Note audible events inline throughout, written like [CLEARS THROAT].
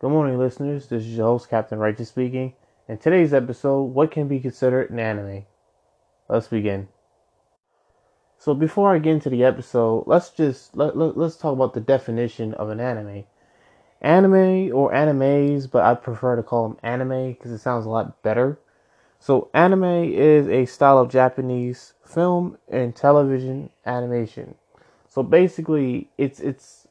Good morning, listeners. This is your host, Captain Righteous speaking. In today's episode, what can be considered an anime? Let's begin. So before I get into the episode, let's just let, let let's talk about the definition of an anime. Anime or animes, but I prefer to call them anime because it sounds a lot better. So anime is a style of Japanese film and television animation. So basically, it's it's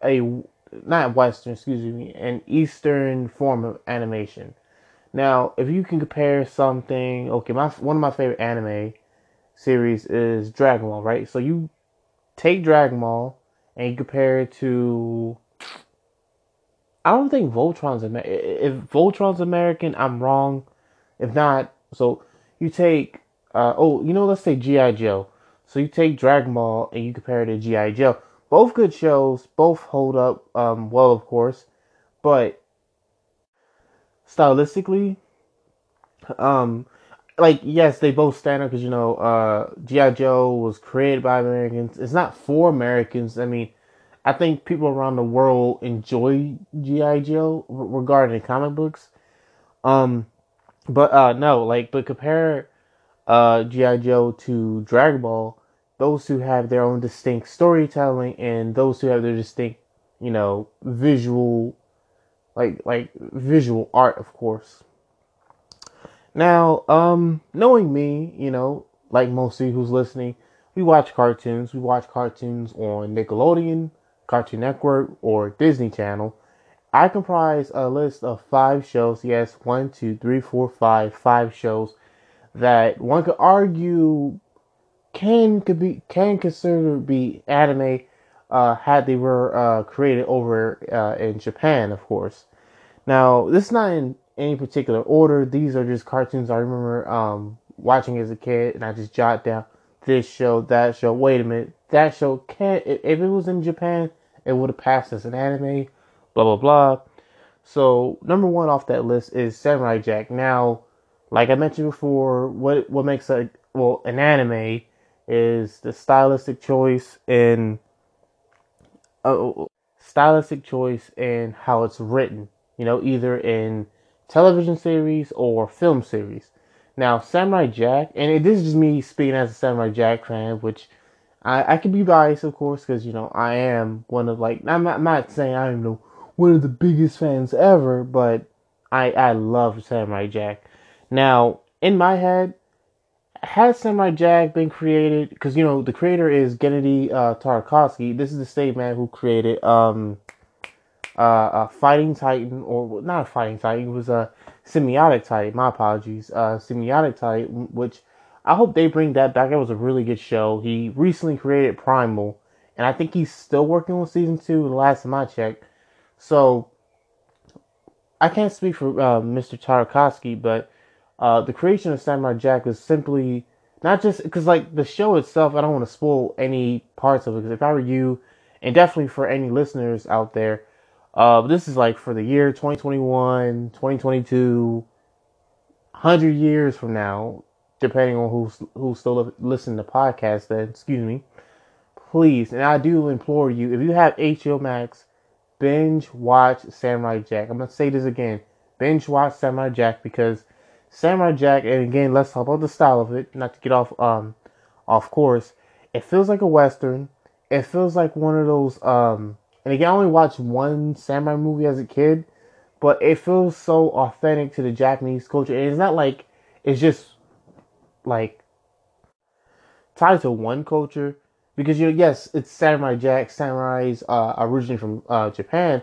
a not Western, excuse me, an Eastern form of animation. Now, if you can compare something, okay, my one of my favorite anime series is Dragon Ball, right? So you take Dragon Ball and you compare it to. I don't think Voltron's American. If Voltron's American, I'm wrong. If not, so you take. Uh, oh, you know, let's say GI Joe. So you take Dragon Ball and you compare it to GI Joe. Both good shows, both hold up um, well, of course, but stylistically, um, like yes, they both stand up because you know uh, GI Joe was created by Americans. It's not for Americans. I mean, I think people around the world enjoy GI Joe regarding comic books. Um, but uh, no, like, but compare uh, GI Joe to Dragon Ball those who have their own distinct storytelling and those who have their distinct, you know, visual like like visual art of course. Now, um knowing me, you know, like most of you who's listening, we watch cartoons. We watch cartoons on Nickelodeon, Cartoon Network, or Disney Channel. I comprise a list of five shows. Yes, one, two, three, four, five, five shows that one could argue can could be can consider be anime uh, had they were uh, created over uh, in Japan, of course. Now, this is not in any particular order. These are just cartoons I remember um, watching as a kid, and I just jot down this show, that show. Wait a minute, that show can't. If it was in Japan, it would have passed as an anime. Blah blah blah. So number one off that list is Samurai Jack. Now, like I mentioned before, what what makes a well an anime is the stylistic choice in uh, stylistic choice in how it's written. You know, either in television series or film series. Now, Samurai Jack, and this is just me speaking as a Samurai Jack fan, which I, I could be biased, of course, because you know I am one of like I'm not, I'm not saying I'm the one of the biggest fans ever, but I I love Samurai Jack. Now, in my head, has Samurai Jack been created? Because you know the creator is Genndy uh, Tartakovsky. This is the same man who created um, uh, a Fighting Titan, or not a Fighting Titan. It was a Sym-Bionic Titan. My apologies. Uh, Sym-Bionic Titan, which I hope they bring that back. It was a really good show. He recently created Primal, and I think he's still working on season two. The last time I checked, so I can't speak for uh, Mr. Tartakovsky, but uh, the creation of Samurai Jack is simply not just because like the show itself. I don't want to spoil any parts of it because if I were you, and definitely for any listeners out there, uh, this is like for the year 2021, 2022, 100 years from now, depending on who's who's still listening to podcasts. Then excuse me, please, and I do implore you if you have HBO Max, binge watch Samurai Jack. I'm gonna say this again, binge watch Samurai Jack because Samurai Jack, and again, let's talk about the style of it, not to get off um off course. It feels like a western. It feels like one of those um and again I only watched one samurai movie as a kid, but it feels so authentic to the Japanese culture. And it's not like it's just like tied to one culture because you know yes it's samurai jack samurais uh, originally from uh, japan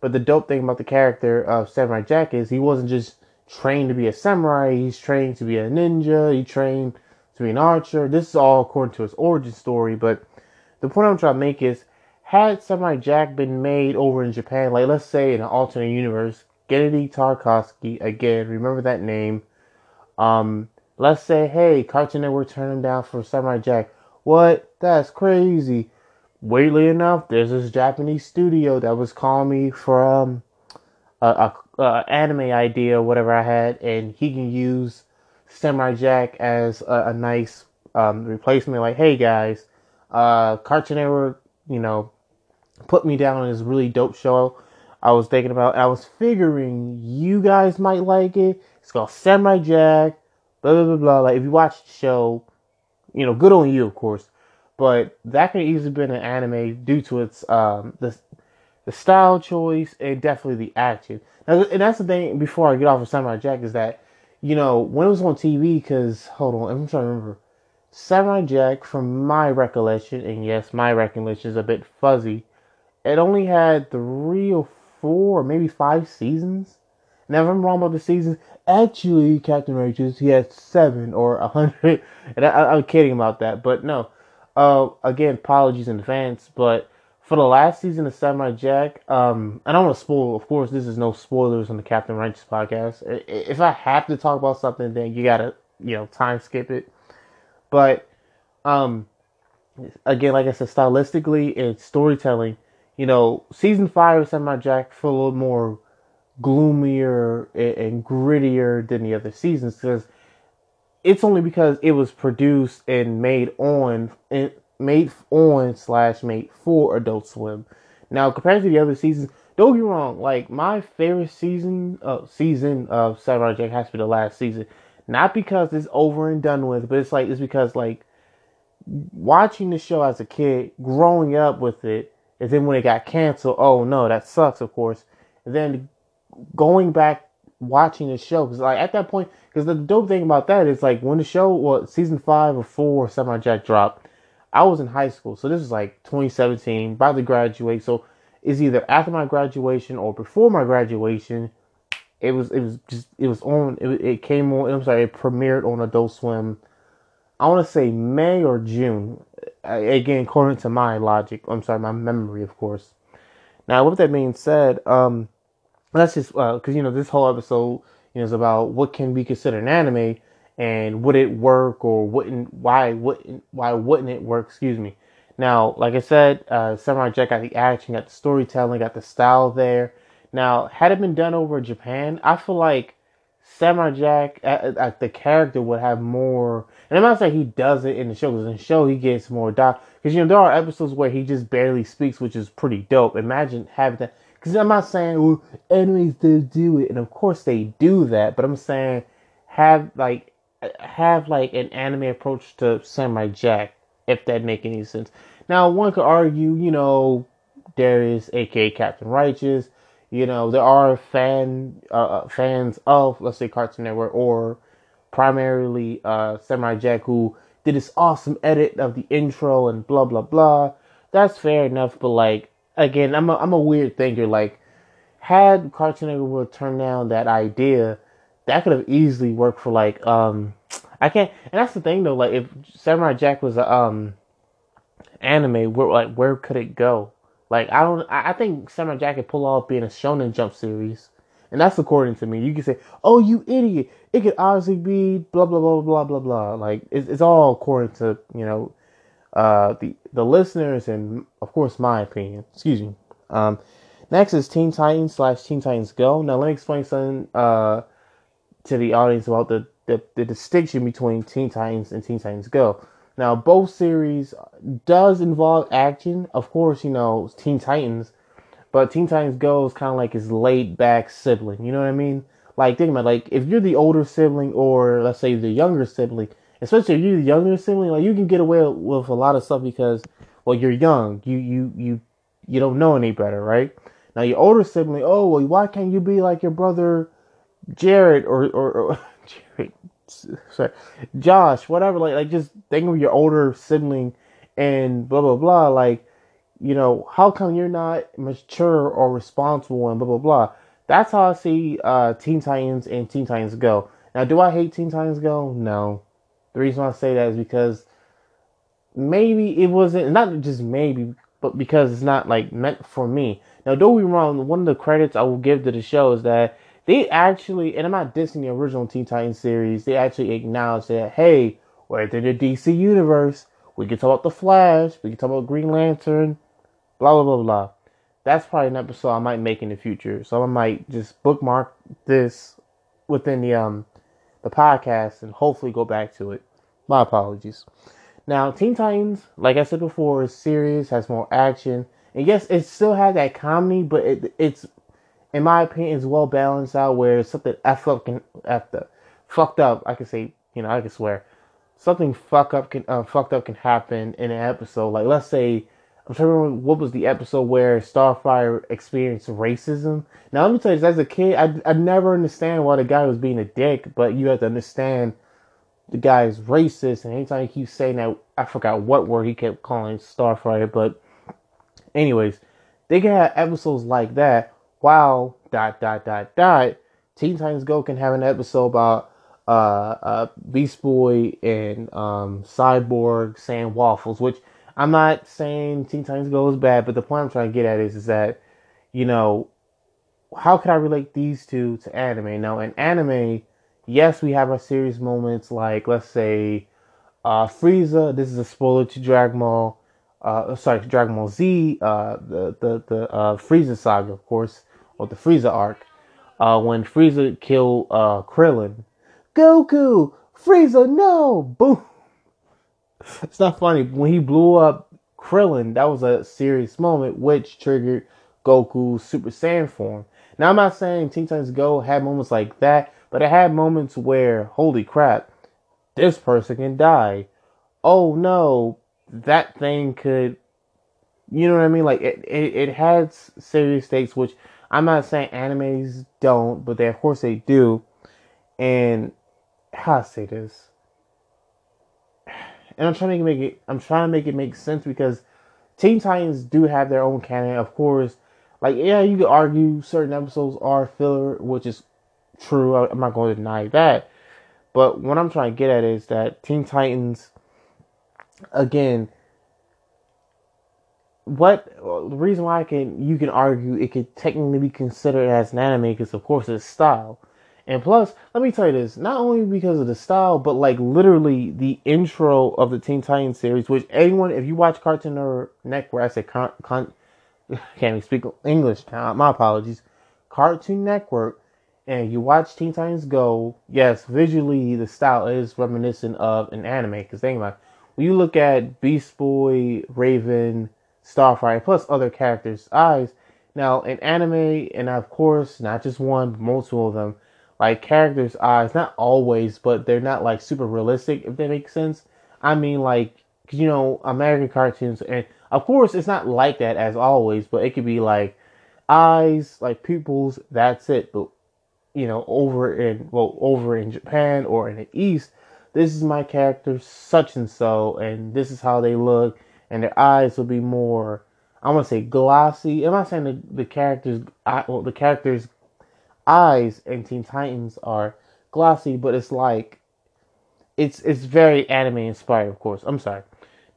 but the dope thing about the character of samurai jack is he wasn't just trained to be a samurai, he's trained to be a ninja, he trained to be an archer. This is all according to his origin story, but the point I'm trying to make is had Samurai Jack been made over in Japan, like let's say in an alternate universe, Genndy Tartakovsky, again, remember that name. Um, let's say, hey, Cartoon Network turned him down for Samurai Jack. What? That's crazy. Weirdly enough, there's this Japanese studio that was calling me for um a, a uh, anime idea, whatever I had, and he can use Samurai Jack as a, a nice um, replacement. Like, hey guys, uh, Cartoon Network, you know, put me down on this really dope show. I was thinking about. I was figuring you guys might like it. It's called Samurai Jack. Blah blah blah blah. Like if you watch the show, you know, good on you, of course. But that could easily been an anime due to its um the the style choice and definitely the action. Now, and that's the thing. Before I get off of Samurai Jack, is that you know when it was on TV? Because hold on, I'm trying to remember. Samurai Jack, from my recollection, and yes, my recollection is a bit fuzzy. It only had three or four, or maybe five seasons. Now, if I'm wrong about the seasons, actually, Captain Righteous, he had seven or a hundred. [LAUGHS] And I, am kidding about that, but no. Uh, again, apologies in advance, but for the last season of Samurai Jack, um, I don't want to spoil. Of course, this is no spoilers on the Captain Righteous podcast. If I have to talk about something, then you gotta, you know, time skip it. But, um, again, like I said, stylistically and storytelling, you know, season five of Samurai Jack feel a little more gloomier and grittier than the other seasons because it's only because it was produced and made on made on slash made for Adult Swim. Now compared to the other seasons, don't get wrong, like my favorite season uh season of Samurai Jack has to be the last season. Not because it's over and done with, but it's like it's because like watching the show as a kid, growing up with it, and then when it got canceled, oh no, that sucks, of course. And then going back watching the show because like at that point, because the dope thing about that is like when the show, well, season five or four, Samurai Jack dropped, I was in high school, so this is like 2017, about to graduate. So it's either after my graduation or before my graduation. It was it was just it was on it, it came on I'm sorry it premiered on Adult Swim. I want to say May or June. Again, according to my logic, I'm sorry, my memory, of course. Now, with that being said, um, that's just because uh, you know this whole episode you know is about what can be considered an anime and would it work or wouldn't why wouldn't why wouldn't it work? Excuse me. Now like i said uh samurai jack got the action got the storytelling got the style there. Now had it been done over japan i feel like samurai jack uh, uh, the character would have more and i'm not saying he does it in the show because in the show he gets more doc because you know there are episodes where he just barely speaks which is pretty dope. Imagine having that because I'm not saying, well, animes don't do it, and of course they do that, but I'm saying have like have like an anime approach to Samurai Jack, if that make any sense. Now one could argue, you know, there is aka Captain Righteous, you know, there are fan uh, uh, fans of let's say Cartoon Network or primarily uh Samurai Jack who did this awesome edit of the intro and blah blah blah. That's fair enough, but like again, I'm a, I'm a weird thinker. Like, had Cartoon Network turned down that idea, that could have easily worked for like um, I can't. And that's the thing though. Like, if Samurai Jack was a um anime, where like where could it go? Like, I don't. I think Samurai Jack could pull off being a Shonen Jump series. And that's according to me. You can say, "Oh, you idiot! It could obviously be blah blah blah blah blah blah." Like it's, it's all according to you know uh, the the listeners and of course my opinion. Excuse me. Um, next is Teen Titans slash Teen Titans Go. Now let me explain something uh, to the audience about the, the the distinction between Teen Titans and Teen Titans Go. Now both series does involve action. Of course, you know Teen Titans, but Teen Titans Go is kind of like his laid back sibling. You know what I mean? Like think about it, like if you're the older sibling or let's say the younger sibling especially if you're the younger sibling, like you can get away with a lot of stuff because, well, you're young. You you you you don't know any better, right? Now your older sibling, oh well, why can't you be like your brother Jared or or, or [LAUGHS] Jared, sorry, Josh, whatever? Like like just think of your older sibling and blah blah blah. Like you know, how come you're not mature or responsible and blah blah blah? That's how I see uh, Teen Titans and Teen Titans Go. Now, do I hate Teen Titans Go? No. The reason I say that is because maybe it wasn't not just maybe, but because it's not like meant for me. Now, don't be wrong. One of the credits I will give to the show is that they actually, and I'm not dissing the original Teen Titans series. They actually acknowledge that hey, we're in the DC universe. We can talk about the Flash. We can talk about Green Lantern. Blah blah blah blah. That's probably an episode I might make in the future. So I might just bookmark this within the um the podcast and hopefully go back to it. My apologies. Now, Teen Titans, like I said before, is serious, has more action, and yes, it still has that comedy, but it, it's in my opinion, is well balanced out where something f up can after fucked up. I can say, you know, I can swear something fuck up can uh, fucked up can happen in an episode. Like let's say I'm trying to remember what was the episode where Starfire experienced racism. Now let me tell you, as a kid, I I never understand why the guy was being a dick, but you have to understand the guy is racist, and anytime he keeps saying that, I forgot what word he kept calling Starfire, but anyways, they can have episodes like that. While dot dot dot dot, Teen Titans Go can have an episode about uh, uh, Beast Boy and um, Cyborg saying waffles, which I'm not saying Teen Titans Go is bad, but the point I'm trying to get at is, is that, you know, how can I relate these two to anime? Now, in anime, yes, we have our serious moments like, let's say, uh, Frieza. This is a spoiler to Dragon Ball. Uh, sorry, Dragon Ball Z. Uh, the the the uh, Frieza saga, of course, or the Frieza arc. Uh, when Frieza killed uh, Krillin, Goku, Frieza, no, boom. [LAUGHS] It's not funny. When he blew up Krillin, that was a serious moment, which triggered Goku's Super Saiyan form. Now, I'm not saying Teen Titans Go had moments like that, but it had moments where, holy crap, this person can die. Oh no, that thing could, you know what I mean? Like, it, it, it had serious stakes, which I'm not saying animes don't, but they, of course, they do. And how I say this, and I'm trying to make it. I'm trying to make it make sense because Teen Titans do have their own canon, of course. Like, yeah, you could argue certain episodes are filler, which is true. I'm not going to deny that. But what I'm trying to get at is that Teen Titans, again, what the reason why I can you can argue it could technically be considered as an anime because of course it's style. And plus, let me tell you this, not only because of the style, but like literally the intro of the Teen Titans series, which anyone, if you watch Cartoon Network, I said con, [LAUGHS] con can't even speak English now, my apologies. Cartoon Network, and you watch Teen Titans Go, yes, visually the style is reminiscent of an anime. Because think about it, when you look at Beast Boy, Raven, Starfire, plus other characters' eyes, now in anime, and of course, not just one, multiple of them, like characters' eyes, not always, but they're not like super realistic, if that makes sense. I mean, like, you know, American cartoons, and of course, it's not like that as always, but it could be like eyes, like pupils, that's it. But, you know, over in, well, over in Japan or in the East, this is my character, such and so, and this is how they look, and their eyes will be more, I want to say glossy. I'm I saying the, the characters, well, the characters eyes in Teen Titans are glossy, but it's like it's it's very anime inspired, of course. I'm sorry.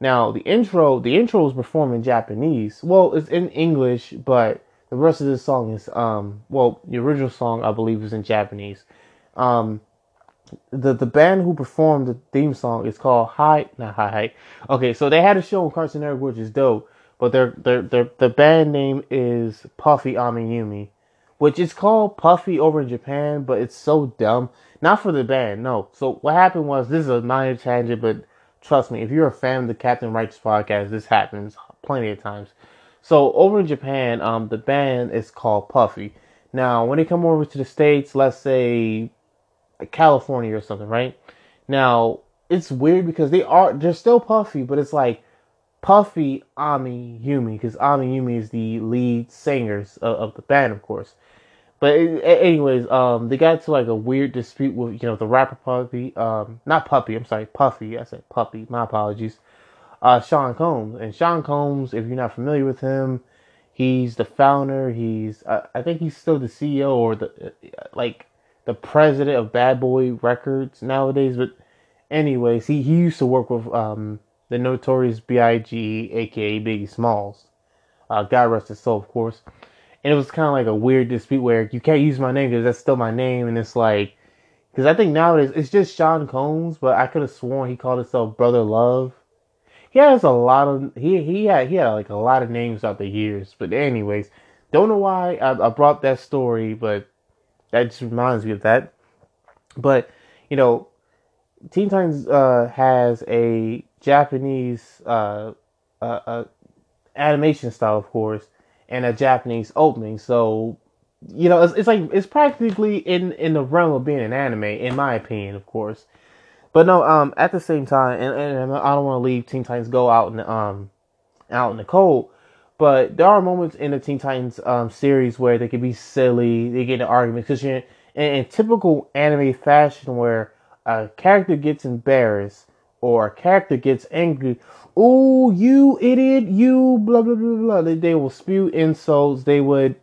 Now the intro, the intro was performed in Japanese. Well, it's in English, but the rest of the song is um well, the original song I believe is in Japanese. Um the the band who performed the theme song is called High not High High. Okay, so they had a show on Cartoon Network which is dope, but their their their the band name is Puffy Ami Yumi which is called Puffy over in Japan, but it's so dumb. Not for the band, no. So what happened was this is a minor tangent, but trust me, if you're a fan of the Captain Righteous podcast, this happens plenty of times. So over in Japan, um, the band is called Puffy. Now, when they come over to the states, let's say California or something, right? Now it's weird because they are they're still Puffy, but it's like Puffy Ami Yumi because Ami Yumi is the lead singers of, of the band, of course. But anyways, um, they got to like a weird dispute with you know the rapper Puppy, um, not Puppy, I'm sorry, Puffy. I said Puppy. My apologies. Uh, Sean Combs and Sean Combs, if you're not familiar with him, he's the founder. He's I think he's still the CEO or the uh, like the president of Bad Boy Records nowadays. But anyways, he he used to work with um the notorious B.I.G. aka Biggie Smalls. Uh, God rest his soul, of course and it was kind of like a weird dispute where you can't use my name because that's still my name, and it's like, because I think nowadays it's just Sean Combs, but I could have sworn he called himself Brother Love. He has a lot of he he had he had like a lot of names out the years, but anyways, don't know why I, I brought that story, but that just reminds me of that. But you know, Teen Titans uh, has a Japanese uh, uh, animation style, of course, and a Japanese opening. So you know, it's, it's like it's practically in in the realm of being an anime, in my opinion, of course. But no, um, at the same time, and, and I don't want to leave Teen Titans Go out in the, um out in the cold. But there are moments in the Teen Titans um, series where they can be silly, they get into arguments because you're in, in typical anime fashion where a character gets embarrassed or a character gets angry. Oh, you idiot! You blah blah blah blah. They, they will spew insults. They would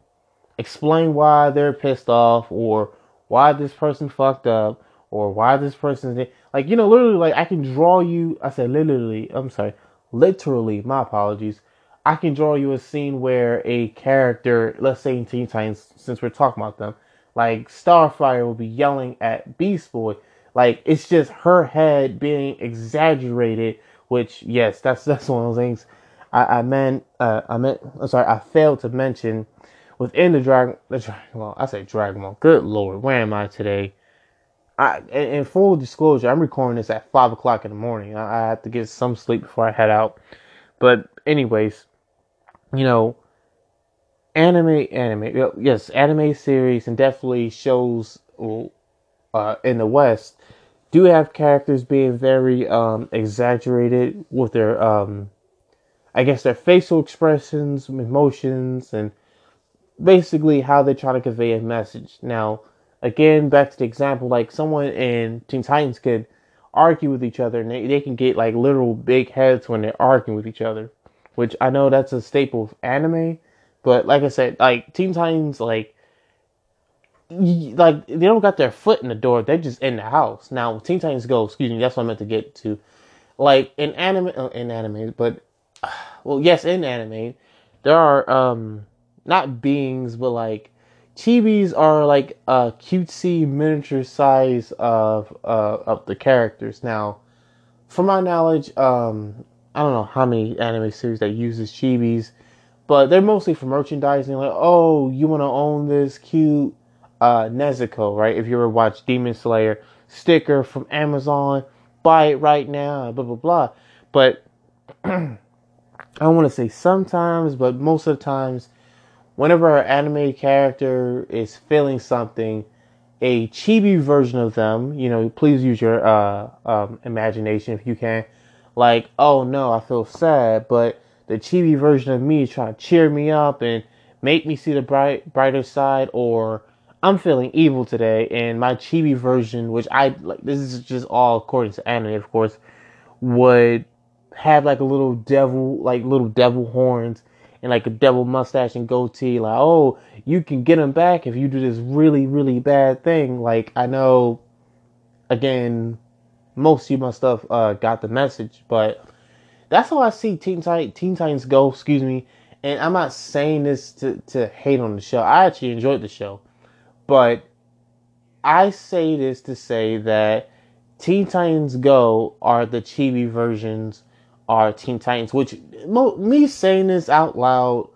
explain why they're pissed off or why this person fucked up or why this person like you know literally like I can draw you. I said literally. I'm sorry, literally. My apologies. I can draw you a scene where a character, let's say in Teen Titans, since we're talking about them, like Starfire will be yelling at Beast Boy. Like it's just her head being exaggerated. Which yes, that's [LAUGHS] that's one of those things. I, I meant uh, I meant I'm sorry I failed to mention within the Dragon the Dragon Ball. I say Dragon Ball. Good lord, where am I today? I in, in full disclosure, I'm recording this at five o'clock in the morning. I, I have to get some sleep before I head out. But anyways, you know, anime, anime, yes, anime series and definitely shows uh, in the West do have characters being very um, exaggerated with their, um, I guess, their facial expressions, emotions, and basically how they try to convey a message. Now, again, back to the example, like someone in Teen Titans could argue with each other and they, they can get like literal big heads when they're arguing with each other which I know that's a staple of anime, but like I said, like Teen Titans, like like they don't got their foot in the door; they're just in the house. Now, Teen Titans Go, excuse me, that's what I meant to get to. Like in anime, uh, in anime, but [SIGHS] well, yes, in anime, there are um not beings, but like chibis are like a cutesy miniature size of uh of the characters. Now, from my knowledge, um, I don't know how many anime series that uses chibis, but they're mostly for merchandising. Like, oh, you want to own this cute uh, Nezuko, right? If you ever watch Demon Slayer sticker from Amazon, buy it right now. Blah blah blah. But [CLEARS THROAT] I don't want to say sometimes, but most of the times, whenever an anime character is feeling something, a chibi version of them, you know, please use your uh, um, imagination if you can like, oh no, I feel sad, but the chibi version of me is trying to cheer me up and make me see the bright brighter side or I'm feeling evil today and my chibi version, which I like this is just all according to anime of course, would have like a little devil like little devil horns and like a devil mustache and goatee, like, oh, you can get him back if you do this really, really bad thing. Like I know again most of my stuff uh, got the message, but that's how I see Teen, Teen Titans Go. Excuse me, and I'm not saying this to to hate on the show. I actually enjoyed the show, but I say this to say that Teen Titans Go are the chibi versions are Teen Titans. Which me saying this out loud,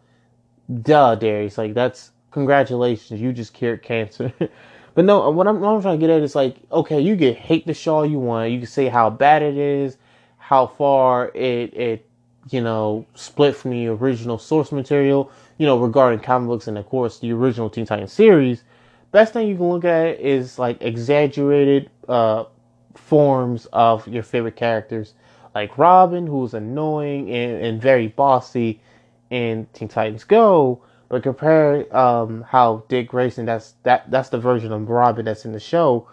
duh, Darius. Like that's congratulations, you just cured cancer. [LAUGHS] But no, what I'm, what I'm trying to get at is like, okay, you can hate the show you want. You can say how bad it is, how far it it you know split from the original source material. You know regarding comic books and of course the original Teen Titans series. Best thing you can look at is like exaggerated uh, forms of your favorite characters, like Robin, who's annoying and, and very bossy in Teen Titans Go but compare um, how Dick Grayson, that's that that's the version of Robin that's in the show.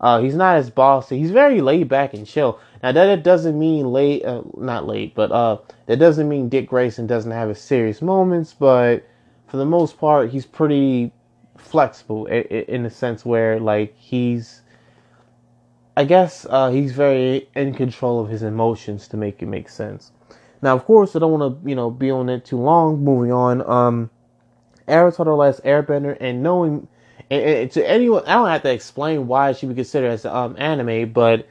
Uh, he's not as bossy. He's very laid back and chill. Now that it doesn't mean late, uh, not late, but uh, that doesn't mean Dick Grayson doesn't have his serious moments. But for the most part, he's pretty flexible in, in the sense where like he's, I guess uh, he's very in control of his emotions to make it make sense. Now, of course, I don't want to you know be on it too long. Moving on. Um, The Last Airbender, and knowing and, and to anyone, I don't have to explain why she would consider as um anime, but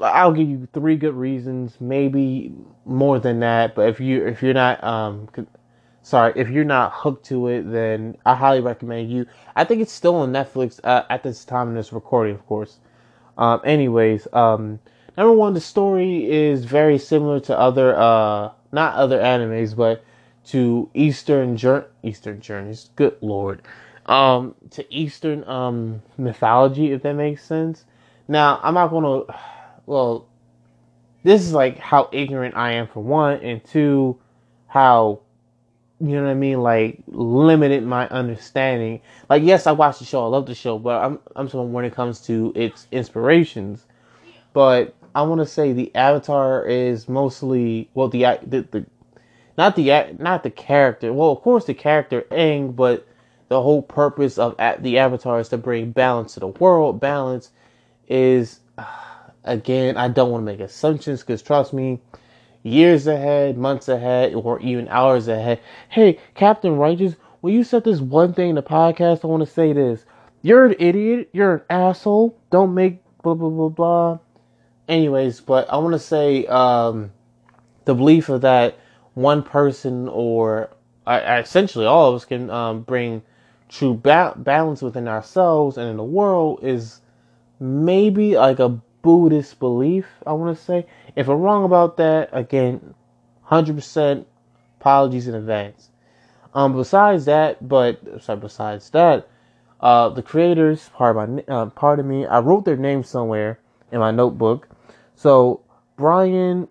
I'll give you three good reasons, maybe more than that. But if you if you're not um sorry if you're not hooked to it, then I highly recommend you. I think it's still on Netflix uh, at this time in this recording, of course. Um, anyways, um, number one, the story is very similar to other uh not other animes, but to Eastern Eastern journeys. Good lord, um, to Eastern um mythology, if that makes sense. Now, I'm not gonna. [SIGHS] Well, this is like how ignorant I am for one, and two, how you know what I mean, like limited my understanding. Like, yes, I watched the show, I love the show, but I'm I'm talking when it comes to its inspirations. But I want to say the Avatar is mostly well the the, the not the not the character. Well, of course the character Aang, but the whole purpose of the Avatar is to bring balance to the world. Balance is [SIGHS] again, I don't want to make assumptions because trust me, years ahead, months ahead, or even hours ahead. Hey, Captain Righteous, when you said this one thing in the podcast, I want to say this. You're an idiot. You're an asshole. Don't make blah blah blah blah. Anyways, but I want to say um, the belief of that one person or essentially all of us can um, bring true ba- balance within ourselves and in the world is maybe like a Buddhist belief, I want to say. If I'm wrong about that, again, 100% apologies in advance. Um, besides that, but sorry, besides that, uh, the creators, pardon, my, uh, pardon me, I wrote their name somewhere in my notebook. So Brian,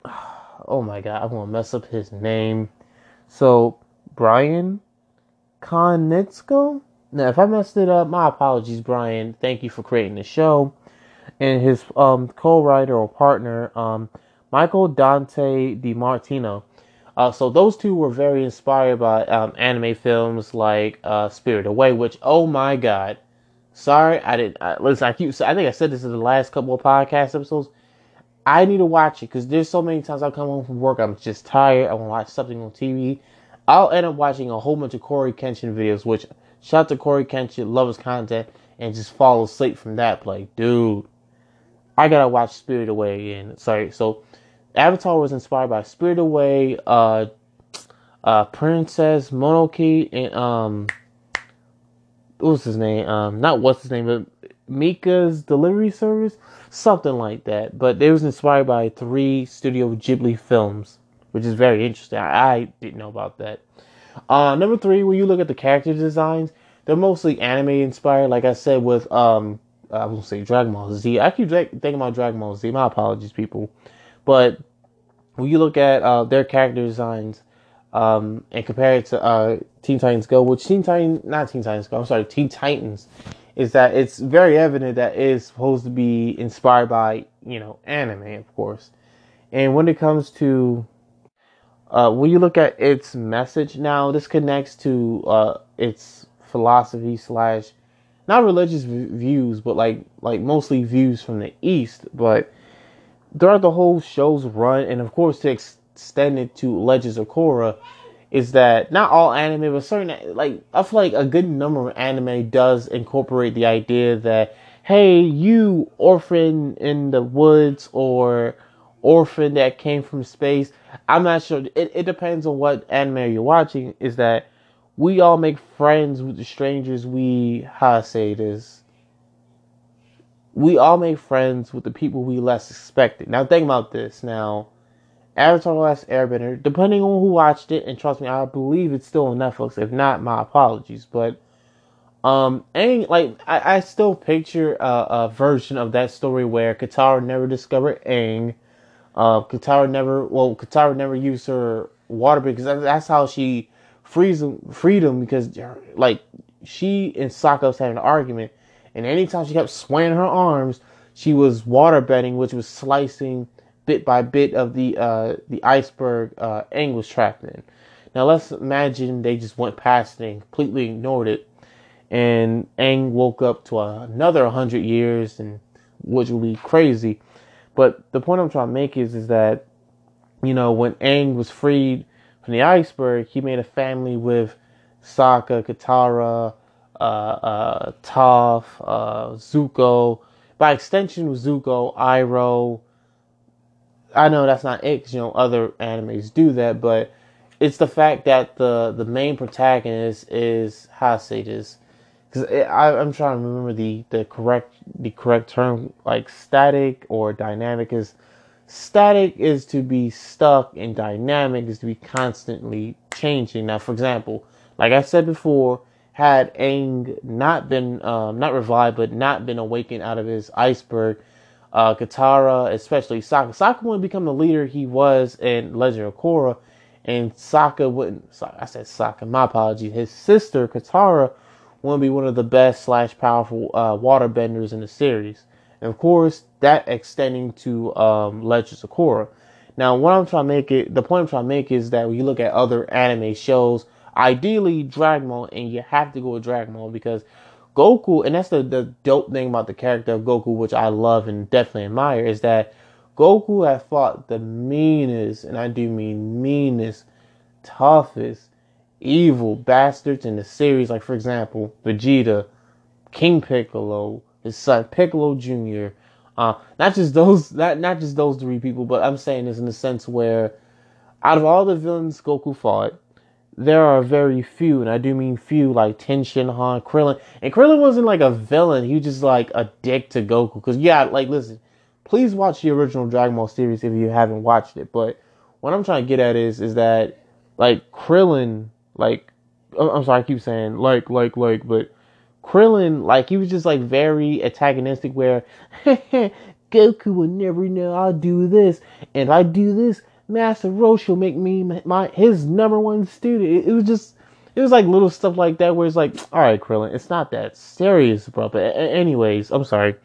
oh my god, I'm gonna mess up his name. So Brian Konietzko. Now, if I messed it up, my apologies, Brian. Thank you for creating the show and his um, co-writer or partner, um, Michael Dante DiMartino. Uh, so those two were very inspired by um, anime films like uh, Spirit Away, which oh my god, sorry I didn't listen. I keep I think I said this in the last couple of podcast episodes. I need to watch it because there's so many times I come home from work, I'm just tired. I want to watch something on TV. I'll end up watching a whole bunch of Cory Kenshin videos, which shout out to Cory Kenshin, love his content, and just fall asleep from that. Like, dude, I gotta watch Spirit Away again. Sorry, so Avatar was inspired by Spirit Away, uh, uh, Princess Mononoke, and um, what was his name? Um, not what's his name, but Mika's Delivery Service, something like that. But it was inspired by three Studio Ghibli films, which is very interesting. I, I didn't know about that. Uh, number three, when you look at the character designs, they're mostly anime inspired. Like I said, with um I gonna say Dragon Ball Z. I keep thinking about Dragon Ball Z. My apologies, people. But when you look at uh, their character designs um, and compare it to uh, Teen Titans Go, which Teen Titans, not Teen Titans Go, I'm sorry, Teen Titans, is that it's very evident that it is supposed to be inspired by, you know, anime, of course. And when it comes to, uh, when you look at its message now, this connects to uh, its philosophy slash not religious views, but like like mostly views from the East. But throughout the whole show's run, and of course to extend it to Legends of Korra, is that not all anime, but certain like I feel like a good number of anime does incorporate the idea that hey, you orphan in the woods or orphan that came from space. I'm not sure. It, it depends on what anime you're watching. Is that we all make friends with the strangers we how I say this. We all make friends with the people we less expected. Now think about this. Now, Avatar: The Last Airbender, depending on who watched it, and trust me, I believe it's still on Netflix. If not, my apologies. But um, Aang, like I, I still picture a, a, version of that story where Katara never discovered Aang. Uh, Katara never, well, Katara never used her water because that's how she freedom, freedom because like she and Sokka was having an argument, and anytime she kept swaying her arms, she was water bending, which was slicing bit by bit of the uh, the iceberg uh, was trapped in. Now let's imagine they just went past it and completely ignored it, and Aang woke up to another hundred years, and which would be crazy. But the point I'm trying to make is is that you know when Aang was freed from the iceberg, he made a family with Sokka, Katara, uh, uh, Toph, uh, Zuko. By extension, Zuko, Iroh. I know that's not it, cause, you know, other animes do that, but it's the fact that the the main protagonist is how I say this, because I'm trying to remember the the correct the correct term, like static or dynamic is Static is to be stuck and dynamic is to be constantly changing. Now, for example, like I said before, had Aang not been um, not revived but not been awakened out of his iceberg, uh, Katara, especially Sokka, Sokka wouldn't become the leader he was in Legend of Korra, and Sokka wouldn't. I said Sokka. My apologies. His sister Katara wouldn't be one of the best slash powerful uh, waterbenders in the series. And of course, that extending to um, Legends of Korra. Now, what I'm trying to make it, the point I'm trying to make is that when you look at other anime shows, ideally Dragon Ball, and you have to go with Dragon Ball because Goku, and that's the, the dope thing about the character of Goku, which I love and definitely admire, is that Goku has fought the meanest, and I do mean meanest, toughest, evil bastards in the series. Like, for example, Vegeta, King Piccolo, his son Piccolo Jr. Uh, not just those, not not just those three people, but I'm saying this in the sense where, out of all the villains Goku fought, there are very few, and I do mean few, like Ten Shinhan, Krillin, and Krillin wasn't like a villain; he was just like a dick to Goku. Because yeah, like listen, please watch the original Dragon Ball series if you haven't watched it. But what I'm trying to get at is, is that like Krillin, like I'm sorry, I keep saying like, like, like, but Krillin, like he was just like very antagonistic where [LAUGHS] Goku will never know I'll do this. And if I do this, Master Roshi will make me my his number one student. It, it, was just it was like little stuff like that where it's like, all right, Krillin, it's not that serious, bro. But anyways, I'm sorry.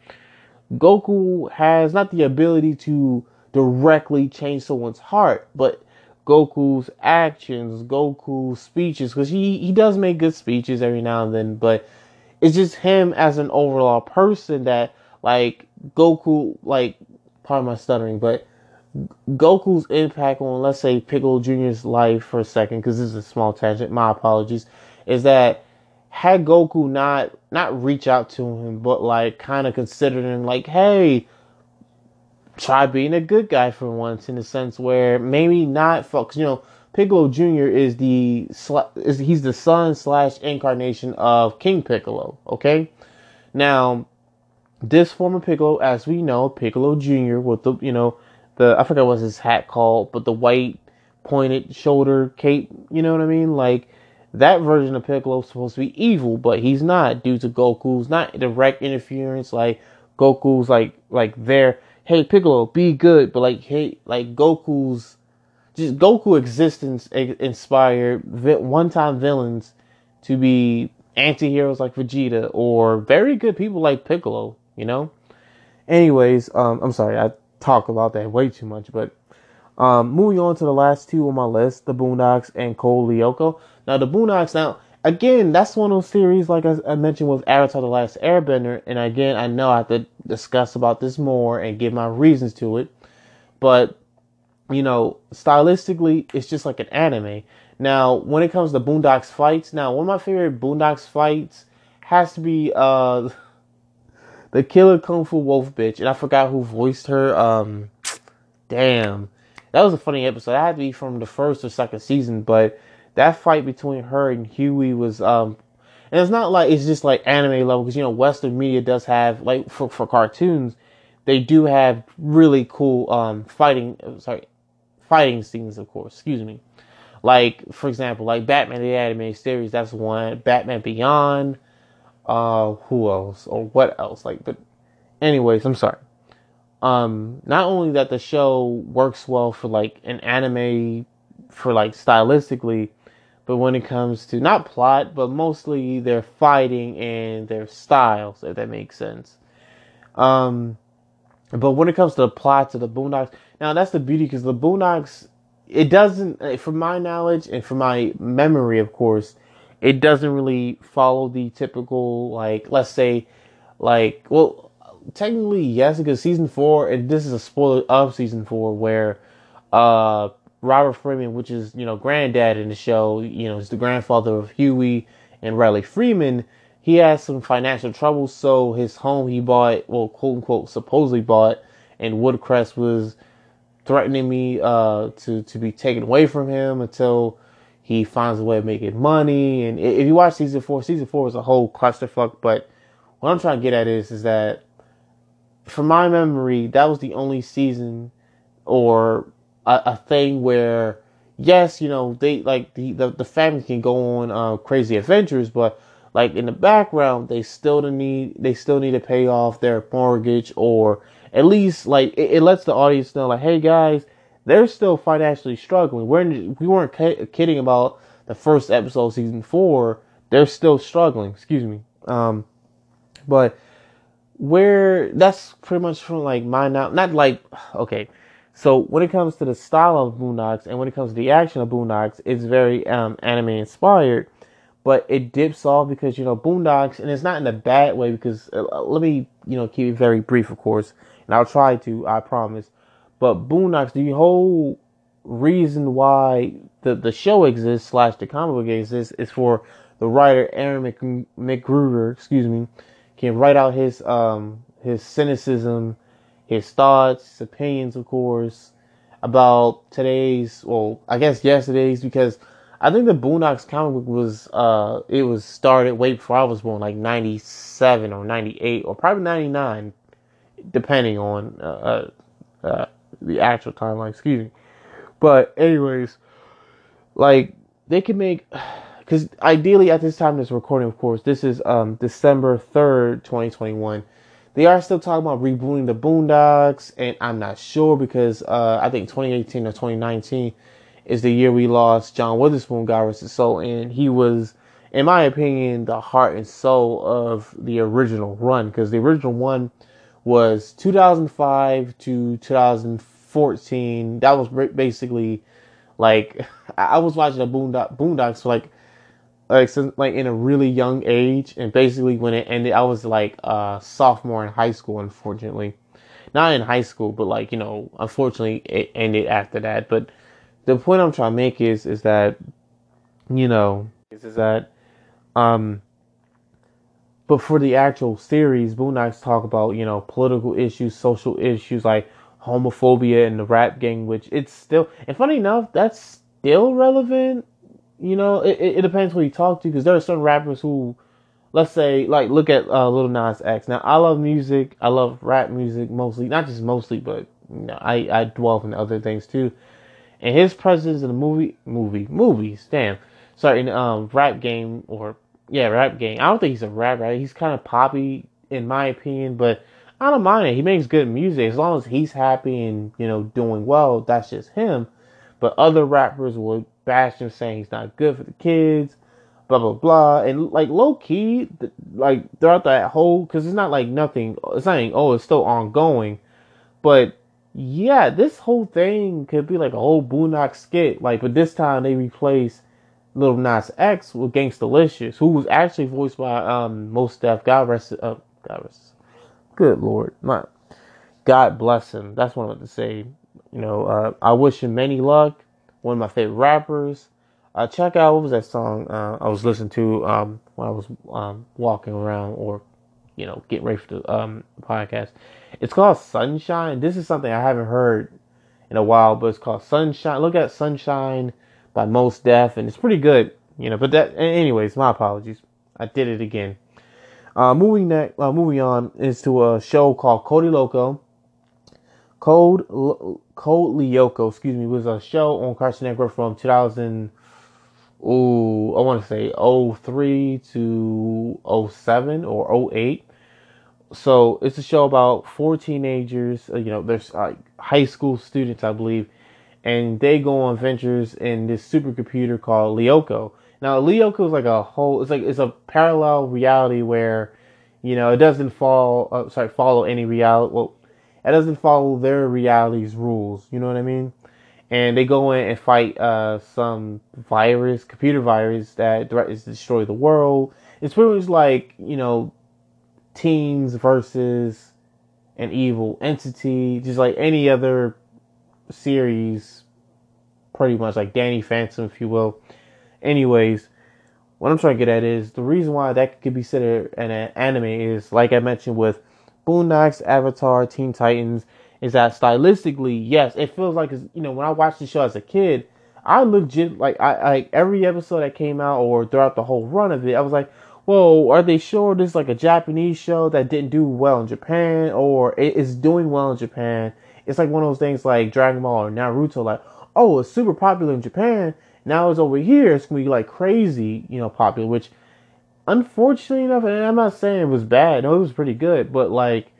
Goku has not the ability to directly change someone's heart, but Goku's actions, Goku's speeches, because he, he does make good speeches every now and then, but it's just him as an overall person that like Goku like part of my stuttering, but Goku's impact on let's say Piccolo Jr.'s life for a second, because this is a small tangent, my apologies, is that had Goku not not reach out to him, but like kind of considered him like, hey, try being a good guy for once, in a sense where maybe not, folks, you know, Piccolo Jr. is the is he's the son slash incarnation of King Piccolo. Okay, now this former Piccolo, as we know, Piccolo Jr. with the you know the I forgot what his hat called, but the white pointed shoulder cape. You know what I mean? Like that version of Piccolo is supposed to be evil, but he's not due to Goku's not direct interference. Like Goku's like like there, hey Piccolo, be good, but like hey like Goku's just Goku existence inspired one-time villains to be anti-heroes like Vegeta or very good people like Piccolo, you know? Anyways, um, I'm sorry, I talk about that way too much, but um, moving on to the last two on my list, the Boondocks and Code Lyoko. Now, the Boondocks, now, again, that's one of those series, like I, I mentioned with Avatar The Last Airbender, and again, I know I have to discuss about this more and give my reasons to it, but you know, stylistically, it's just like an anime. Now, when it comes to Boondocks fights, now one of my favorite Boondocks fights has to be uh [LAUGHS] the Killer Kung Fu Wolf bitch, and I forgot who voiced her. Um, damn, that was a funny episode. That had to be from the first or second season, but that fight between her and Huey was um, and it's not like it's just like anime level because you know Western media does have like for for cartoons, they do have really cool um fighting. Sorry, fighting scenes, of course. Excuse me. Like for example, like Batman the animated series. That's one. Batman Beyond. Uh, who else or what else? Like, but anyways, I'm sorry. Um, not only that the show works well for like an anime, for like stylistically, but when it comes to not plot, but mostly their fighting and their styles, if that makes sense. Um, but when it comes to the plot to the Boondocks, now that's the beauty because the Boondocks, it doesn't, eh, from my knowledge and from my memory, of course, it doesn't really follow the typical like, let's say, like, well, technically yes, because season four, and this is a spoiler of season four, where uh Robert Freeman, which is you know granddad in the show, you know, is the grandfather of Huey and Riley Freeman he has some financial troubles, so his home he bought, well, quote unquote, supposedly bought, and Woodcrest was threatening me uh, to to be taken away from him until he finds a way of making money. And if you watch season four, season four was a whole clusterfuck. But what I'm trying to get at is is that, from my memory, that was the only season or a, a thing where yes, you know, they like the the, the family can go on uh, crazy adventures, but like in the background, they still need they still need to pay off their mortgage or at least like it, it lets the audience know like, hey guys, they're still financially struggling. We're we weren't kidding about the first episode, season four. They're still struggling. Excuse me. Um, but where that's pretty much from like my now not like okay so when it comes to the style of Boondocks and when it comes to the action of Boondocks, it's very um, anime inspired, but it dips off because you know Boondocks, and it's not in a bad way because uh, let me you know keep it very brief, of course, and I'll try to, I promise. But Boondocks, the whole reason why the the show exists slash the comic book exists is for the writer Aaron Mc, McGruder, excuse me, can write out his um his cynicism his thoughts, his opinions, of course, about today's, well, I guess yesterday's, because I think the Boondocks comic book was, uh, it was started way before I was born, like 97 or 98 or probably 99, depending on, uh, uh, uh the actual timeline, excuse me. But anyways, like, they can make, [SIGHS] because ideally at this time this recording, of course, this is, um, December 3rd, 2021 they are still talking about rebooting the Boondocks, and I'm not sure because uh, I think 2018 or 2019 is the year we lost John Witherspoon, God rest his soul, and he was, in my opinion, the heart and soul of the original run because the original one was 2005 to 2014. That was basically like [LAUGHS] I was watching the Boondock, Boondocks for like like since like in a really young age. And basically when it ended i was like a sophomore in high school unfortunately. Not in high school but like you know unfortunately it ended after that. But the point i'm trying to make is is that you know is, is that um but for the actual series boondocks talk about you know political issues social issues like homophobia and the rap gang which it's still and funny enough that's still relevant you know, it, it depends who you talk to because there are certain rappers who, let's say, like look at uh, Lil Nas X. Now, I love music. I love rap music mostly, not just mostly, but you know, I I dwell in other things too. And his presence in the movie, movie, movies, damn, sorry, in um rap game or yeah, rap game. I don't think he's a rapper. He's kind of poppy in my opinion, but I don't mind it. He makes good music as long as he's happy and you know doing well. That's just him. But other rappers would bash him, saying he's not good for the kids, blah blah blah, and like low key, like throughout that whole, because it's not like nothing. It's not like, oh, it's still ongoing, but yeah, this whole thing could be like a whole Boondock skit. Like, but this time they replace Lil Nas X with Gangstalicious, who was actually voiced by um Mos Def. God rest, uh, God rest. Good Lord, my God bless him. That's what I'm want to say. You know, uh, I wish him many luck one of my favorite rappers. Uh, check out what was that song uh, I was listening to um, when I was um, walking around or you know getting ready for the um, podcast. It's called Sunshine. This is something I haven't heard in a while, but it's called Sunshine. Look at Sunshine by Mos Def, and it's pretty good. You know, but that anyways, my apologies. I did it again. Uh, moving next, uh, moving on is to a show called Cody Loco. Code Code Lyoko, excuse me, was a show on Cartoon Network from 2000. Ooh, I want to say 03 to 07 or 08. So it's a show about four teenagers. Uh, you know, there's like high school students, I believe, and they go on adventures in this supercomputer called Lyoko. Now, Lyoko is like a whole. It's like it's a parallel reality where, you know, it doesn't fall. Uh, sorry, follow any reality. Well, it doesn't follow their reality's rules. You know what I mean? And they go in and fight uh, some virus, computer virus that threatens to destroy the world. It's pretty much like you know, teens versus an evil entity, just like any other series, pretty much like Danny Phantom, if you will. Anyways, what I'm trying to get at is the reason why that could be considered an anime is like I mentioned with Boondocks, Avatar, Teen Titans is that stylistically, yes, it feels like you know when I watched the show as a kid, I legit like I like every episode that came out or throughout the whole run of it, I was like, whoa, are they sure this is like a Japanese show that didn't do well in Japan or it is doing well in Japan it's like one of those things like Dragon Ball or Naruto, like, oh, it's super popular in Japan. Now it's over here. It's gonna be like crazy, you know, popular. Which, unfortunately enough, and I'm not saying it was bad. No, it was pretty good. But like,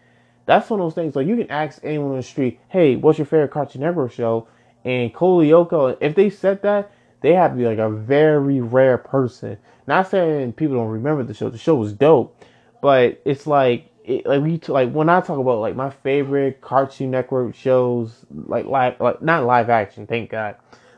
that's one of those things. Like, you can ask anyone on the street, "Hey, what's your favorite Cartoon Network show?" And Lyoko, if they said that, they have to be like a very rare person. Not saying people don't remember the show. The show was dope, but it's like it, like we like when I talk about like my favorite Cartoon Network shows, like live like not live action, thank God,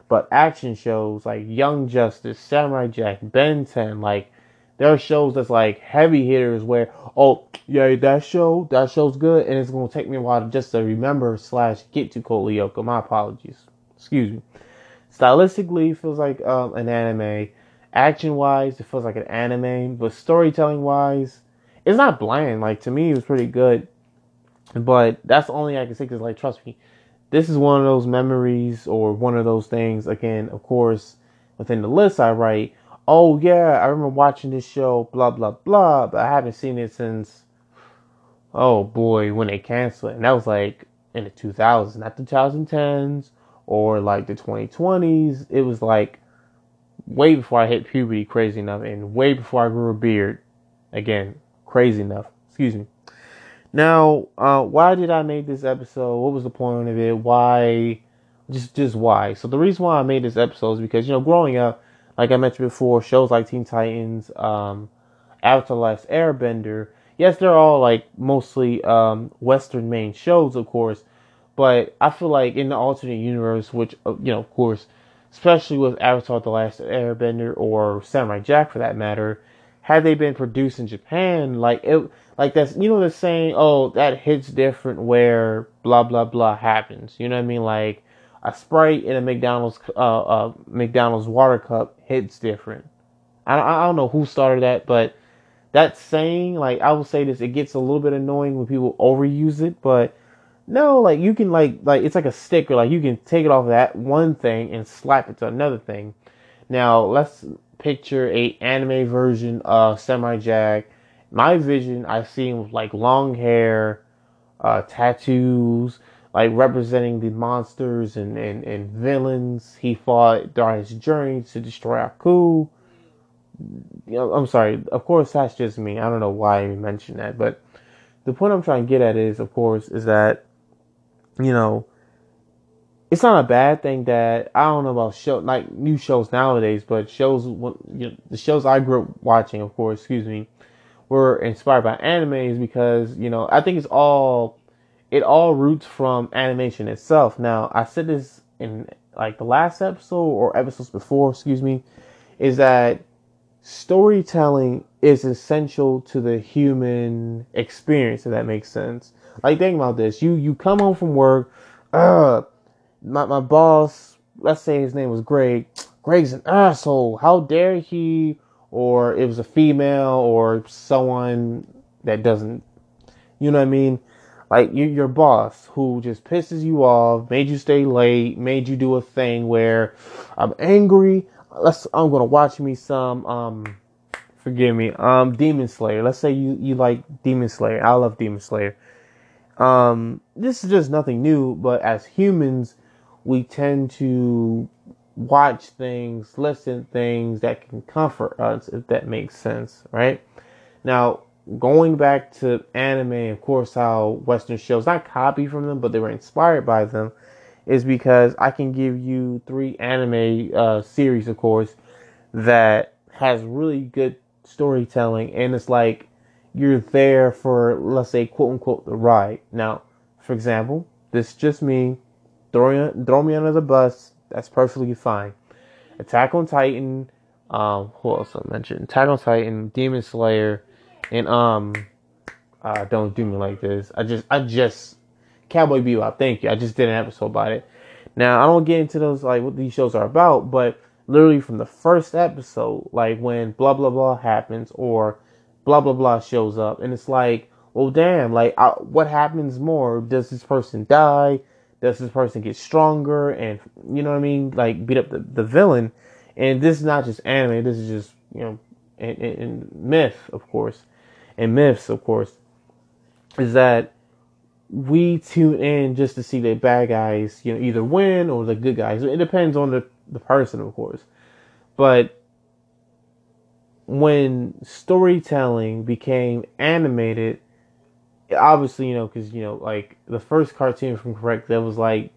but action shows like Young Justice, Samurai Jack, Ben 10, like there are shows that's like heavy hitters where oh yeah that show that show's good and it's gonna take me a while to just to remember slash get to Lyoko. My apologies. Excuse me. Stylistically, feels like um, an anime. Action wise, it feels like an anime, but storytelling wise, it's not bland. Like to me, it was pretty good. But that's the only I can say because, like, trust me, this is one of those memories or one of those things. Again, of course, within the list I write. Oh yeah, I remember watching this show, blah blah blah, but I haven't seen it since. Oh boy, when they canceled it, and that was like in the 2000s, not the 2010s or like the 2020s. It was like way before I hit puberty, crazy enough, and way before I grew a beard. Again, crazy enough. Excuse me. Now, uh, why did I make this episode? What was the point of it? Why? Just, just why? So the reason why I made this episode is because you know, growing up, like I mentioned before, shows like Teen Titans, um, Avatar: the Last Airbender. Yes, they're all like mostly um, Western main shows, of course, but I feel like in the alternate universe, which uh, you know, of course, especially with Avatar: The Last Airbender or Samurai Jack for that matter, had they been produced in Japan, like it, like that's you know the saying, oh that hits different where blah blah blah happens. You know what I mean? Like a Sprite in a McDonald's uh, uh McDonald's water cup hits different. I I don't know who started that, but that saying, like I will say this, it gets a little bit annoying when people overuse it, but no, like you can like like it's like a sticker. Like you can take it off that one thing and slap it to another thing. Now let's picture a anime version of Samurai Jack. My vision, I see him with like long hair, uh, tattoos, like representing the monsters and, and, and villains he fought during his journey to destroy Aku. I'm sorry. Of course, that's just me. I don't know why I mentioned that, but the point I'm trying to get at is, of course, is that you know, it's not a bad thing that I don't know about show like new shows nowadays, but shows you know, the shows I grew up watching, of course, excuse me, were inspired by animes because you know I think it's all it all roots from animation itself. Now I said this in like the last episode or episodes before, excuse me, is that storytelling is essential to the human experience. If that makes sense. Like think about this. You you come home from work, uh my my boss, let's say his name was Greg. Greg's an asshole. How dare he or it was a female or someone that doesn't you know what I mean? Like you, your boss who just pisses you off, made you stay late, made you do a thing where I'm angry. Let's I'm gonna watch me some um forgive me um Demon Slayer. Let's say you you like Demon Slayer. I love Demon Slayer. Um, this is just nothing new, but as humans, we tend to watch things, listen things that can comfort us, if that makes sense, right? Now, going back to anime, of course, how Western shows not copy from them, but they were inspired by them, is because I can give you three anime uh, series, of course, that has really good storytelling, and it's like you're there for, let's say, quote unquote, the ride. Now, for example, this is just me throwing throw me under the bus. That's perfectly fine. Attack on Titan. Um, who else I mentioned? Attack on Titan, Demon Slayer, and um, uh, don't do me like this. I just, I just, Cowboy Bebop. Thank you. I just did an episode about it. Now I don't get into those like what these shows are about, but literally from the first episode, like when blah blah blah happens, or blah blah blah shows up, and it's like, well, damn, like, I, what happens more? Does this person die? Does this person get stronger? And you know what I mean? Like, beat up the, the villain. And this is not just anime. This is just you know, and, and myth, of course, and myths, of course, is that we tune in just to see the bad guys, you know, either win or the good guys. It depends on the, the person, of course. But when storytelling became animated, obviously, you know, because, you know, like the first cartoon from Correct, that was like,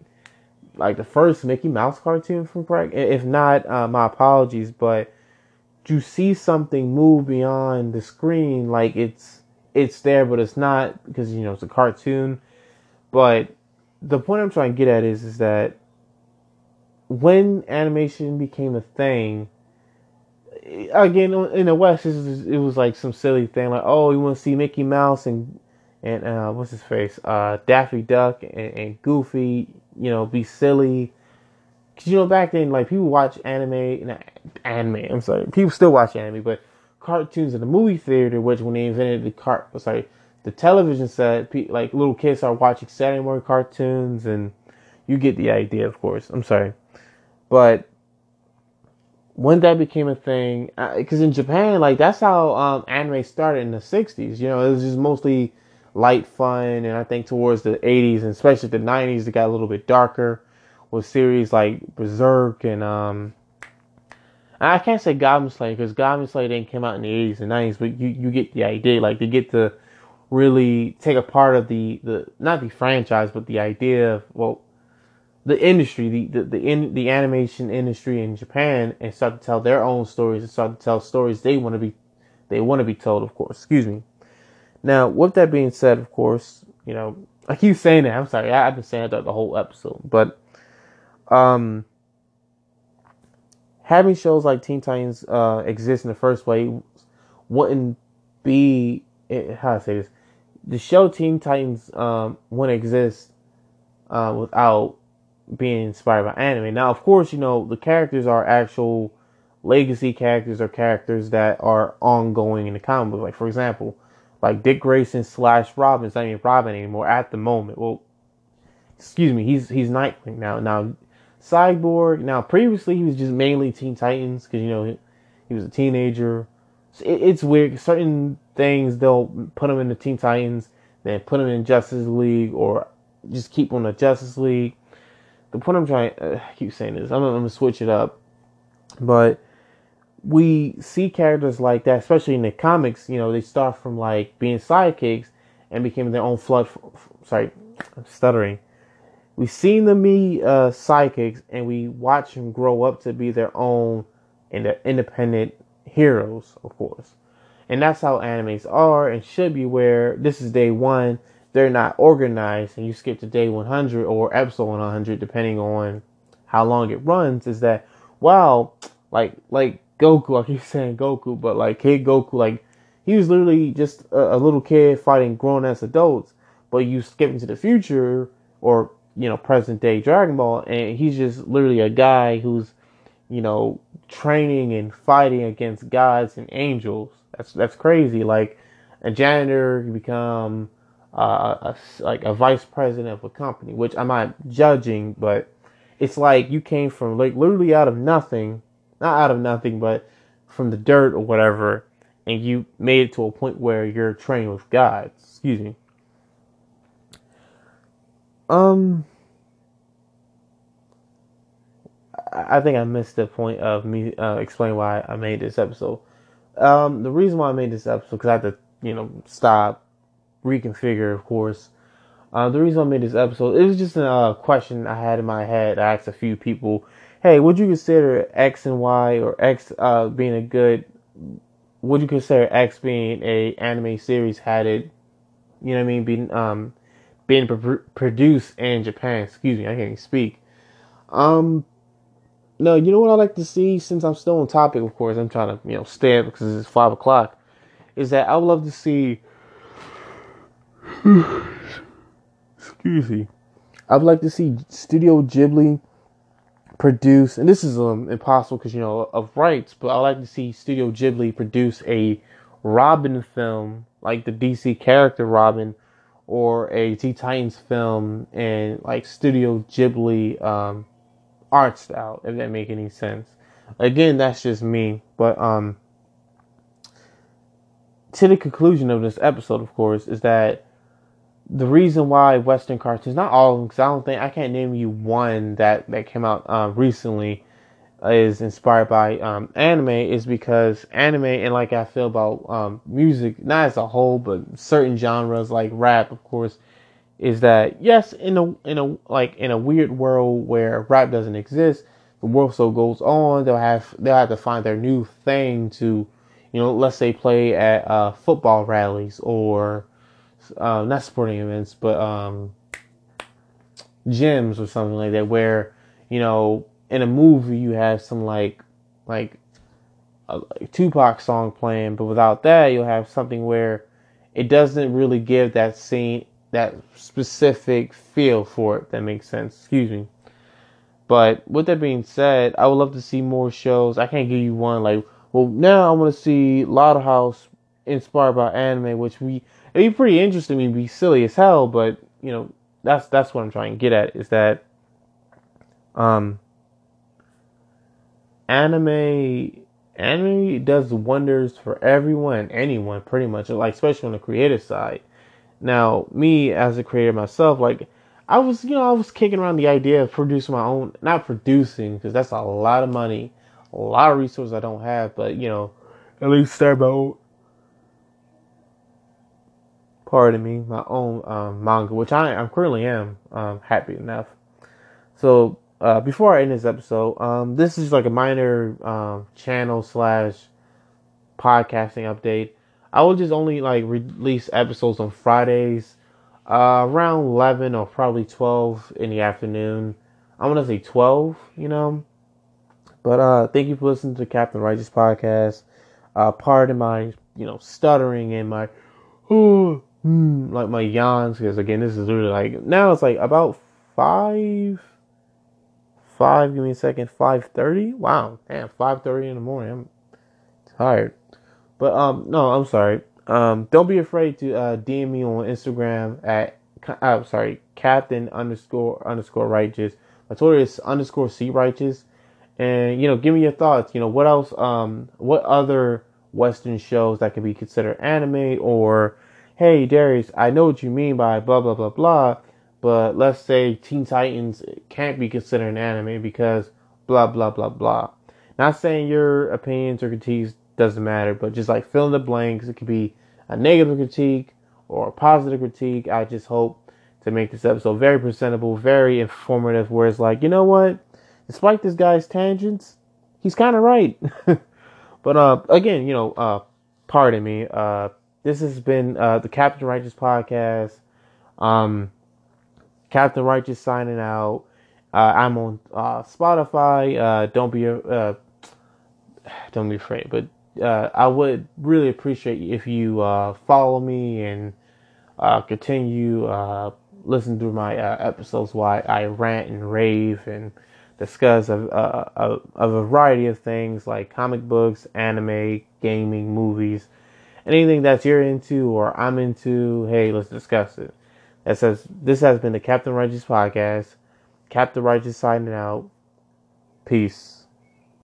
like the first Mickey Mouse cartoon from Correct. If not, uh, my apologies, but you see something move beyond the screen, like it's, it's there, but it's not because you know it's a cartoon. But the point I'm trying to get at is is that when animation became a thing, again in the West, it was like some silly thing like, oh, you want to see Mickey Mouse and and uh, what's his face, uh, Daffy Duck and, and Goofy, you know, be silly. Cause you know back then, like people watch anime, not anime. I'm sorry, people still watch anime, but cartoons in the movie theater, which when they invented the cart, sorry, the television set, like little kids are watching Saturday morning cartoons, and you get the idea, of course. I'm sorry, but when that became a thing, because uh, in Japan, like that's how um, anime started in the '60s. You know, it was just mostly light fun, and I think towards the '80s and especially the '90s, it got a little bit darker with series like Berserk and um, I can't say Goblin Slayer because Goblin Slayer didn't come out in the 80s and 90s, but you, you get the idea. Like they get to really take a part of the, the not the franchise, but the idea of well, the industry, the the the, in, the animation industry in Japan, and start to tell their own stories and start to tell stories they want to be they want to be told. Of course, excuse me. Now, with that being said, of course, you know I keep saying that. I'm sorry, I've been saying that the whole episode, but um having shows like Teen Titans uh, exist in the first place wouldn't be eh, how I say this. The show Teen Titans um, wouldn't exist uh, without being inspired by anime. Now, of course, you know the characters are actual legacy characters or characters that are ongoing in the comic book. Like for example, like Dick Grayson slash Robin's not even Robin anymore at the moment. Well, excuse me, he's he's Nightwing now. Now Cyborg. Now, previously he was just mainly Teen Titans because you know he, he, was a teenager. So it, it's weird. Certain things they'll put him in the Teen Titans, then put him in Justice League, or just keep him in the Justice League. The point I'm trying, uh, I keep saying this. I'm, I'm gonna switch it up, but we see characters like that, especially in the comics. You know, they start from like being sidekicks and became their own flood. Sorry, I'm stuttering we've seen them be uh, psychics and we watch them grow up to be their own and their independent heroes, of course. And that's how animes are and should be where this is day one, they're not organized and you skip to day 100 or episode 100 depending on how long it runs is that wow like like goku i keep saying goku but like kid goku like he was literally just a, a little kid fighting grown ass adults but you skip into the future or you know, present day Dragon Ball, and he's just literally a guy who's, you know, training and fighting against gods and angels. That's that's crazy. Like a janitor, you become uh, a, like a vice president of a company, which I'm not judging, but it's like you came from like literally out of nothing, not out of nothing, but from the dirt or whatever, and you made it to a point where you're training with God. Excuse me. Um, I think I missed the point of me uh, explaining why I made this episode. Um, the reason why I made this episode because I had to, you know, stop, reconfigure, of course. Uh, the reason I made this episode it was just a uh, question I had in my head. I asked a few people, "Hey, would you consider X and Y or X uh, being a good? Would you consider X being a anime series had it, you know what I mean, being um being pr- produced in Japan. Excuse me, I can't even speak. Um, no, you know what I like to see since I'm still on topic. Of course, I'm trying to you know stay up because it's five o'clock. Is that I would love to see. Excuse me. I'd like to see Studio Ghibli produce, and this is um impossible because you know of rights, but I'd like to see Studio Ghibli produce a Robin film like the DC character Robin or a T Titans film and like Studio Ghibli um, art style, if that make any sense. Again, that's just me, but um, to the conclusion of this episode, of course, is that the reason why Western cartoons, not all of them, because I don't think I can't name you one that that came out uh, recently, is inspired by um, anime, is because anime and like I feel about um, music, not as a whole, but certain genres like rap, of course, is that yes, in a in a like in a weird world where rap doesn't exist, the world so goes on, they'll have they'll have to find their new thing to, you know, let's say play at uh, football rallies or uh, not sporting events, but um, gyms or something like that, where you know in a movie you have some like like a, Tupac song playing, but without that you'll have something where it doesn't really give that scene that specific feel for it. That makes sense. Excuse me. But with that being said, I would love to see more shows. I can't give you one like, well, now I want to see House inspired by anime, which we it'd be pretty interesting. It'd be silly as hell, but you know that's that's what I'm trying to get at is that um anime anime does wonders for everyone, anyone, pretty much. Like especially on the creative side. Now, me as a creator myself, like I was, you know, I was kicking around the idea of producing my own, not producing because that's a lot of money, a lot of resources I don't have, but you know, at least start my own pardon me, my own um, manga, which I, I currently am um, happy enough. So uh, before I end this episode, um, this is like a minor um, channel slash podcasting update. I will just only like release episodes on Fridays, uh, around eleven or probably twelve in the afternoon. I'm gonna say twelve, you know. But uh, thank you for listening to Captain Righteous podcast. Uh, pardon my you know stuttering and my [SIGHS] oh hmm, like my yawns because again this is really like now it's like about five five give me a second five thirty? Wow damn five thirty in the morning I'm tired. But um no I'm sorry. Um don't be afraid to uh DM me on Instagram at I'm uh, sorry Captain underscore underscore righteous. My Twitter is underscore C righteous. And you know give me your thoughts. You know what else um what other Western shows that can be considered anime or hey, Darius, I know what you mean by blah, blah, blah, blah, but let's say Teen Titans can't be considered an anime because blah, blah, blah, blah. Not saying your opinions or critiques doesn't matter, but just like fill in the blanks. It could be a negative critique or a positive critique. I just hope to make this episode very presentable, very informative, where it's like, you know what? Despite this guy's tangents, he's kind of right. [LAUGHS] but uh, again, you know, uh, pardon me. Uh, this has been uh, the Captain Righteous podcast. Um, Captain Righteous signing out. Uh, I'm on uh, Spotify. Uh, don't be uh, [SIGHS] don't be afraid, but uh, I would really appreciate if you follow me and continue listen to my episodes while I rant and rave and discuss a, a, a variety of things like comic books, anime, gaming, movies anything that you're into or I'm into, hey, let's discuss it. That says this has been the Captain Righteous podcast. Captain Righteous signing out. Peace.